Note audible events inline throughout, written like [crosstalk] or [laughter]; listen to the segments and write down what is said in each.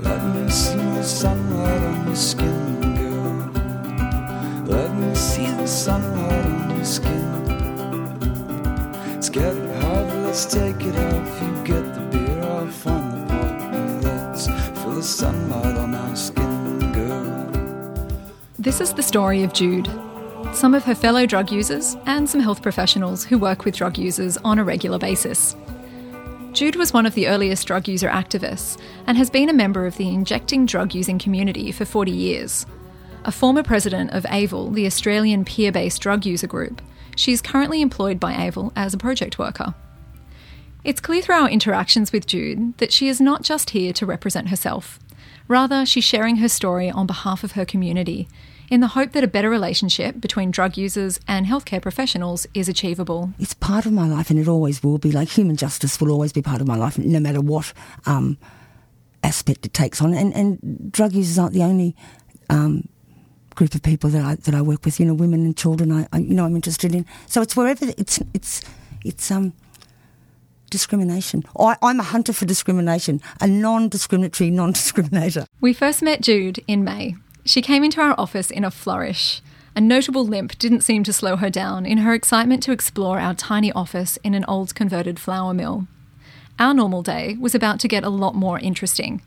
Let me see the sunlight on your skin, girl. Let me see the sunlight on your skin. It's getting hard, let's take it off. You get the beer, I'll find the pot. And let's feel the sunlight on our skin, girl. This is the story of Jude, some of her fellow drug users, and some health professionals who work with drug users on a regular basis. Jude was one of the earliest drug user activists and has been a member of the injecting drug using community for 40 years. A former president of AIVL, the Australian peer based drug user group, she is currently employed by AIVL as a project worker. It's clear through our interactions with Jude that she is not just here to represent herself. Rather, she's sharing her story on behalf of her community in the hope that a better relationship between drug users and healthcare professionals is achievable. It's part of my life and it always will be. Like human justice will always be part of my life, no matter what um, aspect it takes on. And, and drug users aren't the only um, group of people that I that I work with. You know, women and children. I, I you know I'm interested in. So it's wherever it's it's it's um discrimination. I, I'm a hunter for discrimination, a non-discriminatory non-discriminator. We first met Jude in May. She came into our office in a flourish. A notable limp didn't seem to slow her down in her excitement to explore our tiny office in an old converted flour mill. Our normal day was about to get a lot more interesting.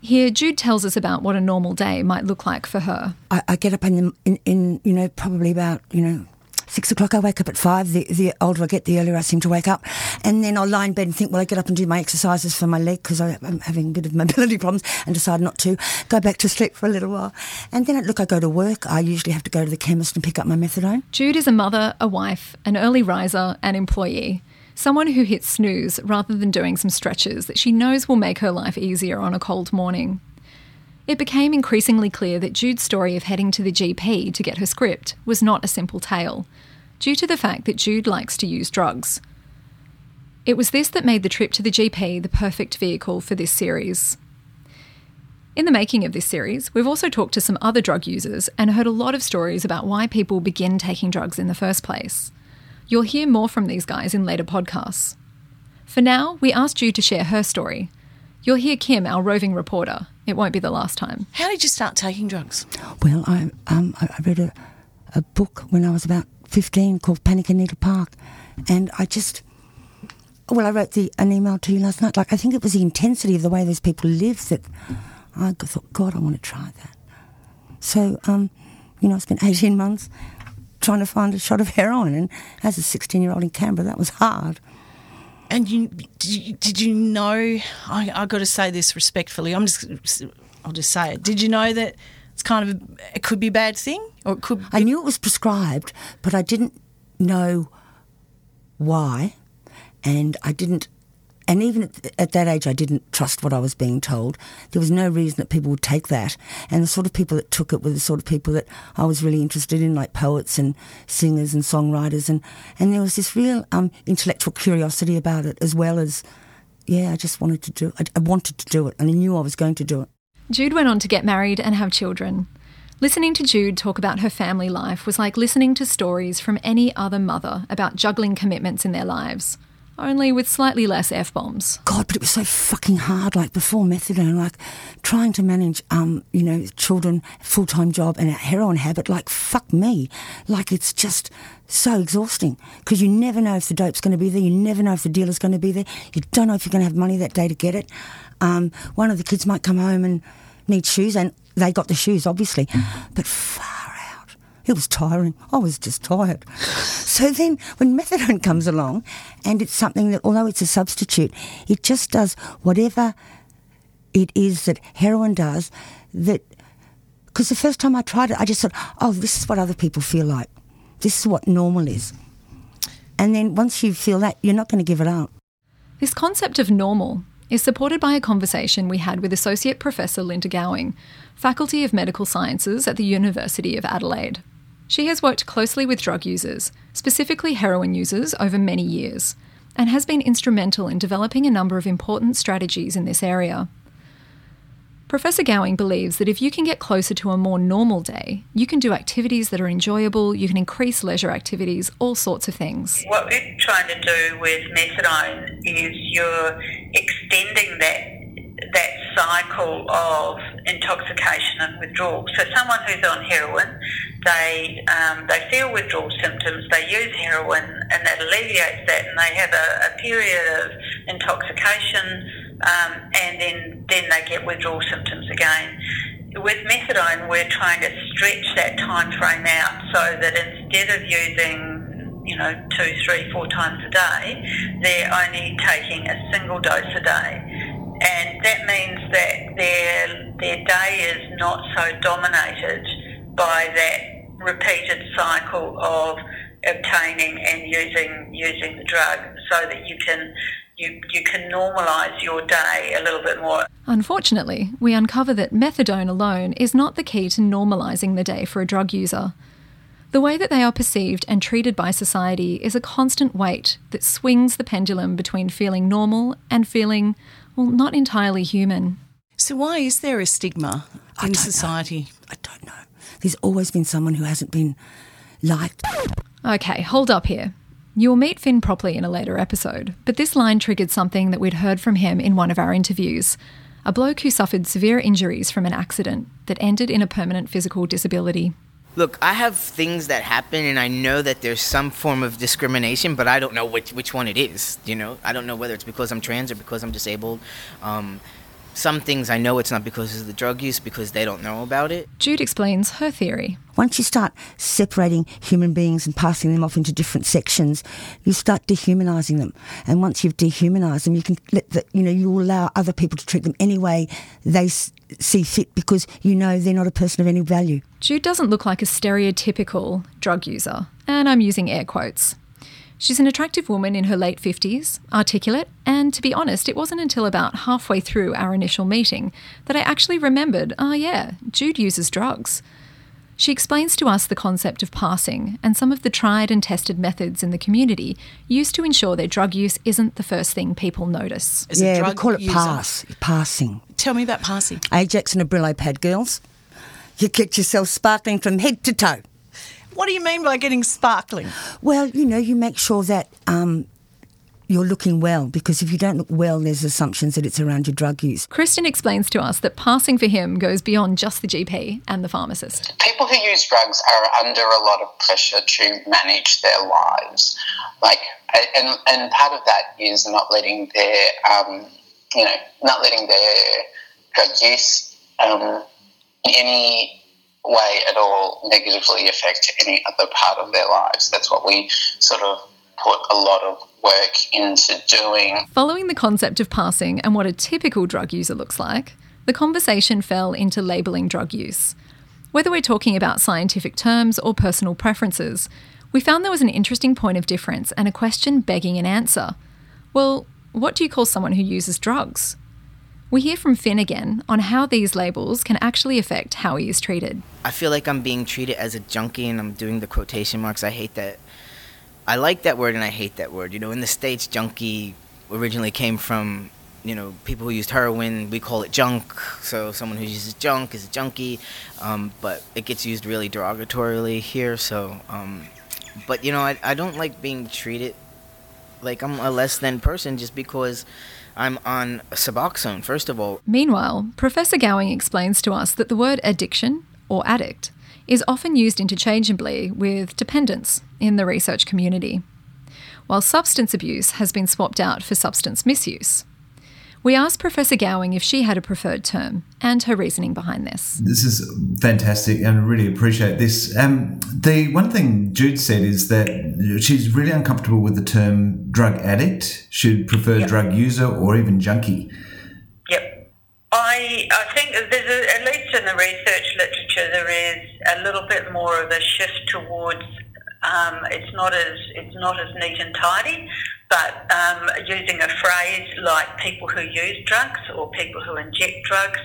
Here, Jude tells us about what a normal day might look like for her. I, I get up in, in, in, you know, probably about, you know, six o'clock. I wake up at five. The, the older I get, the earlier I seem to wake up. And then I'll lie in bed and think, well, I get up and do my exercises for my leg because I'm having a bit of [laughs] mobility problems and decide not to. Go back to sleep for a little while. And then, look, I go to work. I usually have to go to the chemist and pick up my methadone. Jude is a mother, a wife, an early riser, an employee. Someone who hits snooze rather than doing some stretches that she knows will make her life easier on a cold morning. It became increasingly clear that Jude's story of heading to the GP to get her script was not a simple tale, due to the fact that Jude likes to use drugs. It was this that made the trip to the GP the perfect vehicle for this series. In the making of this series, we've also talked to some other drug users and heard a lot of stories about why people begin taking drugs in the first place. You'll hear more from these guys in later podcasts. For now, we asked Jude to share her story. You'll hear Kim, our roving reporter. It won't be the last time. How did you start taking drugs? Well, I, um, I I read a, a book when I was about 15 called Panic in Needle Park. And I just, well, I wrote the, an email to you last night. Like, I think it was the intensity of the way those people live that I thought, God, I want to try that. So, um, you know, I spent 18 months trying to find a shot of heroin. And as a 16 year old in Canberra, that was hard. And you did you, know? I, I got to say this respectfully. I'm just, I'll just say it. Did you know that it's kind of it could be a bad thing, or it could? Be- I knew it was prescribed, but I didn't know why, and I didn't. And even at, at that age, I didn't trust what I was being told. There was no reason that people would take that. And the sort of people that took it were the sort of people that I was really interested in, like poets and singers and songwriters. And, and there was this real um, intellectual curiosity about it, as well as, yeah, I just wanted to do it. I, I wanted to do it, and I knew I was going to do it. Jude went on to get married and have children. Listening to Jude talk about her family life was like listening to stories from any other mother about juggling commitments in their lives, only with slightly less F bombs. God, but it was so fucking hard. Like before methadone, like trying to manage, um, you know, children, full time job, and a heroin habit. Like fuck me, like it's just so exhausting because you never know if the dope's going to be there. You never know if the dealer's going to be there. You don't know if you're going to have money that day to get it. Um, one of the kids might come home and need shoes, and they got the shoes, obviously, but out. It was tiring. I was just tired. So then, when methadone comes along, and it's something that, although it's a substitute, it just does whatever it is that heroin does. That because the first time I tried it, I just thought, oh, this is what other people feel like. This is what normal is. And then once you feel that, you're not going to give it up. This concept of normal is supported by a conversation we had with Associate Professor Linda Gowing, Faculty of Medical Sciences at the University of Adelaide. She has worked closely with drug users, specifically heroin users, over many years, and has been instrumental in developing a number of important strategies in this area. Professor Gowing believes that if you can get closer to a more normal day, you can do activities that are enjoyable, you can increase leisure activities, all sorts of things. What we're trying to do with methadone is you're extending that that cycle of intoxication and withdrawal. So someone who's on heroin, they um, they feel withdrawal symptoms, they use heroin, and that alleviates that, and they have a, a period of intoxication, um, and then then they get withdrawal symptoms again. With methadone, we're trying to stretch that time frame out so that instead of using you know, two, three, four times a day, they're only taking a single dose a day and that means that their their day is not so dominated by that repeated cycle of obtaining and using using the drug, so that you can you, you can normalise your day a little bit more. Unfortunately, we uncover that methadone alone is not the key to normalising the day for a drug user. The way that they are perceived and treated by society is a constant weight that swings the pendulum between feeling normal and feeling well, not entirely human. So, why is there a stigma in society? Know. I don't know. There's always been someone who hasn't been liked. Okay, hold up here. You will meet Finn properly in a later episode, but this line triggered something that we'd heard from him in one of our interviews. A bloke who suffered severe injuries from an accident that ended in a permanent physical disability. Look, I have things that happen, and I know that there's some form of discrimination, but I don't know which which one it is. You know, I don't know whether it's because I'm trans or because I'm disabled. Um, some things I know it's not because of the drug use because they don't know about it. Jude explains her theory. Once you start separating human beings and passing them off into different sections, you start dehumanizing them. And once you've dehumanized them, you can let the, you know, you allow other people to treat them any way they see fit because you know they're not a person of any value. Jude doesn't look like a stereotypical drug user, and I'm using air quotes. She's an attractive woman in her late 50s, articulate, and to be honest, it wasn't until about halfway through our initial meeting that I actually remembered oh, yeah, Jude uses drugs. She explains to us the concept of passing and some of the tried and tested methods in the community used to ensure their drug use isn't the first thing people notice. As yeah, we call it user. pass, passing. Tell me about passing. Ajax and a Brillo pad, girls. You get yourself sparkling from head to toe. What do you mean by getting sparkling? Well, you know, you make sure that um, you're looking well because if you don't look well, there's assumptions that it's around your drug use. Kristen explains to us that passing for him goes beyond just the GP and the pharmacist. People who use drugs are under a lot of pressure to manage their lives, like, and and part of that is not letting their, um, you know, not letting their drug use um, any way at all negatively affect any other part of their lives. That's what we sort of put a lot of work into doing. Following the concept of passing and what a typical drug user looks like, the conversation fell into labelling drug use. Whether we're talking about scientific terms or personal preferences, we found there was an interesting point of difference and a question begging an answer. Well, what do you call someone who uses drugs? We hear from Finn again on how these labels can actually affect how he is treated. I feel like I'm being treated as a junkie and I'm doing the quotation marks. I hate that. I like that word and I hate that word. You know, in the States, junkie originally came from, you know, people who used heroin. We call it junk. So someone who uses junk is a junkie. Um, but it gets used really derogatorily here. So, um, but, you know, I, I don't like being treated like I'm a less than person just because I'm on Suboxone, first of all. Meanwhile, Professor Gowing explains to us that the word addiction, or addict, is often used interchangeably with dependence in the research community, while substance abuse has been swapped out for substance misuse. We asked Professor Gowing if she had a preferred term and her reasoning behind this. This is fantastic and I really appreciate this. Um, the one thing Jude said is that she's really uncomfortable with the term drug addict. She'd prefer yep. drug user or even junkie. Yep. I, I think there's a, at least in the research literature there is a little bit more of a shift towards um, it's not as it's not as neat and tidy but um, using a phrase like people who use drugs or people who inject drugs,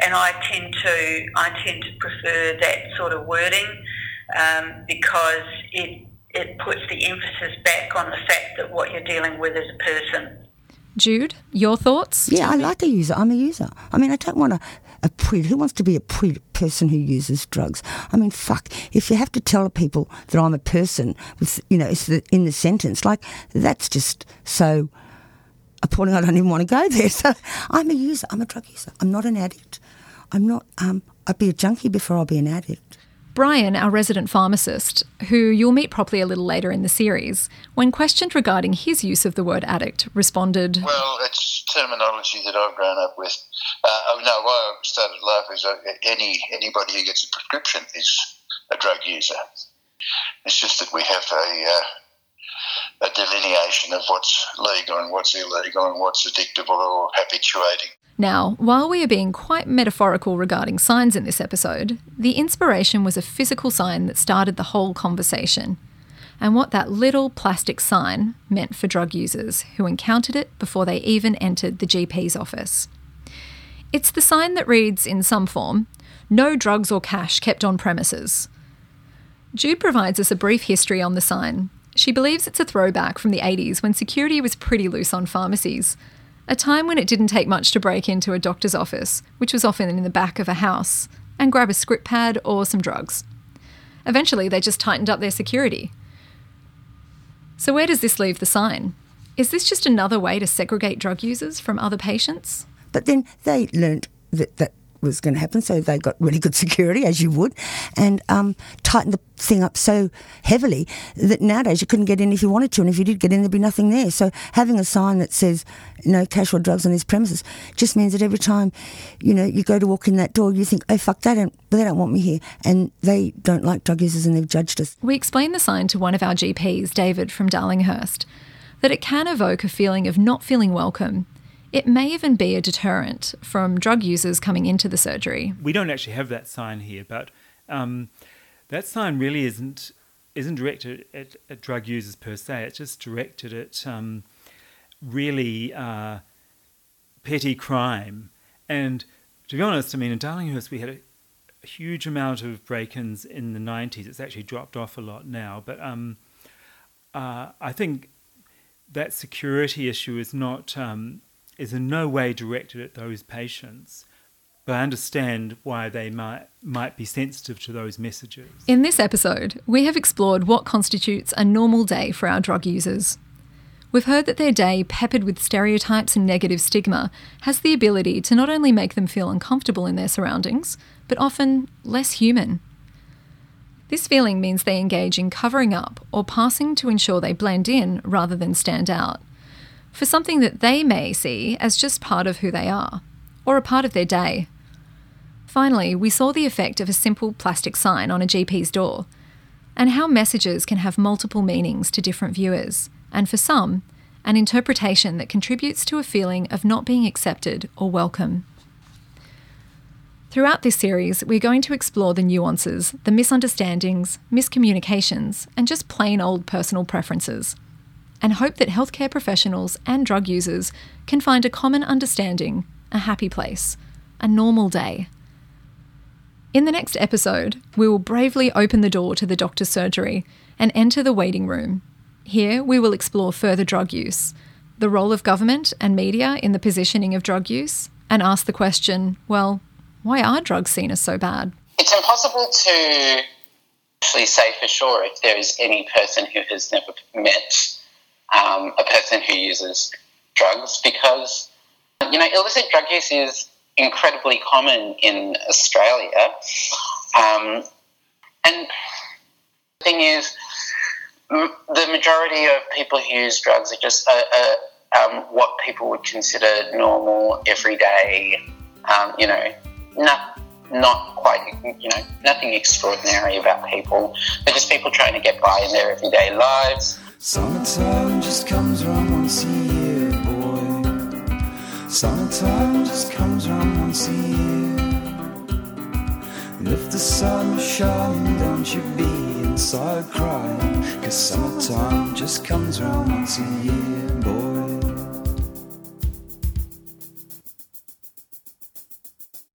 and I tend to I tend to prefer that sort of wording um, because it it puts the emphasis back on the fact that what you're dealing with is a person. Jude, your thoughts? Yeah, I like a user. I'm a user. I mean, I don't want to a prid. Who wants to be a prid person who uses drugs? I mean, fuck. If you have to tell people that I'm a person with, you know, it's the, in the sentence, like that's just so appalling. I don't even want to go there. [laughs] So I'm a user. I'm a drug user. I'm not an addict. I'm not. Um, I'd be a junkie before I'll be an addict. Brian, our resident pharmacist, who you'll meet properly a little later in the series, when questioned regarding his use of the word addict, responded, Well, it's terminology that I've grown up with. Uh, oh, no, why I started laughing is any anybody who gets a prescription is a drug user. It's just that we have a uh, a delineation of what's legal and what's illegal and what's addictive or habituating. Now, while we are being quite metaphorical regarding signs in this episode, the inspiration was a physical sign that started the whole conversation, and what that little plastic sign meant for drug users who encountered it before they even entered the GP's office. It's the sign that reads, in some form, No drugs or cash kept on premises. Jude provides us a brief history on the sign. She believes it's a throwback from the 80s when security was pretty loose on pharmacies, a time when it didn't take much to break into a doctor's office, which was often in the back of a house, and grab a script pad or some drugs. Eventually, they just tightened up their security. So, where does this leave the sign? Is this just another way to segregate drug users from other patients? But then they learned that that was going to happen, so they got really good security, as you would, and um, tightened the thing up so heavily that nowadays you couldn't get in if you wanted to, and if you did get in, there'd be nothing there. So having a sign that says no cash or drugs on these premises just means that every time, you know, you go to walk in that door, you think, oh fuck, they don't, they don't want me here, and they don't like drug users, and they've judged us. We explained the sign to one of our GPs, David from Darlinghurst, that it can evoke a feeling of not feeling welcome it may even be a deterrent from drug users coming into the surgery. We don't actually have that sign here, but um, that sign really isn't isn't directed at, at, drug users per se. It's just directed at um, really uh, petty crime. And to be honest, I mean, in Darlinghurst we had a, a huge amount of break-ins in the '90s. It's actually dropped off a lot now, but um, uh, I think that security issue is not um, is in no way directed at those patients, but I understand why they might might be sensitive to those messages. In this episode, we have explored what constitutes a normal day for our drug users. We've heard that their day, peppered with stereotypes and negative stigma, has the ability to not only make them feel uncomfortable in their surroundings, but often less human. This feeling means they engage in covering up or passing to ensure they blend in rather than stand out for something that they may see as just part of who they are, or a part of their day. Finally, we saw the effect of a simple plastic sign on a GP's door, and how messages can have multiple meanings to different viewers, and for some, an interpretation that contributes to a feeling of not being accepted or welcome. Throughout this series, we're going to explore the nuances, the misunderstandings, miscommunications, and just plain old personal preferences and hope that healthcare professionals and drug users can find a common understanding, a happy place, a normal day. In the next episode, we will bravely open the door to the doctor's surgery and enter the waiting room. Here, we will explore further drug use, the role of government and media in the positioning of drug use, and ask the question well, why are drugs seen as so bad? It's impossible to actually say for sure if there is any person who has never met um, a person who uses drugs because, you know, illicit drug use is incredibly common in Australia. Um, and the thing is, the majority of people who use drugs are just um, what people would consider normal, everyday, um, you know, not, not quite, you know, nothing extraordinary about people. They're just people trying to get by in their everyday lives. Summertime just comes around once a year, boy. Summertime just comes around once a year. And if the sun is shining, don't you be inside crying. Cause summertime just comes around once a year, boy.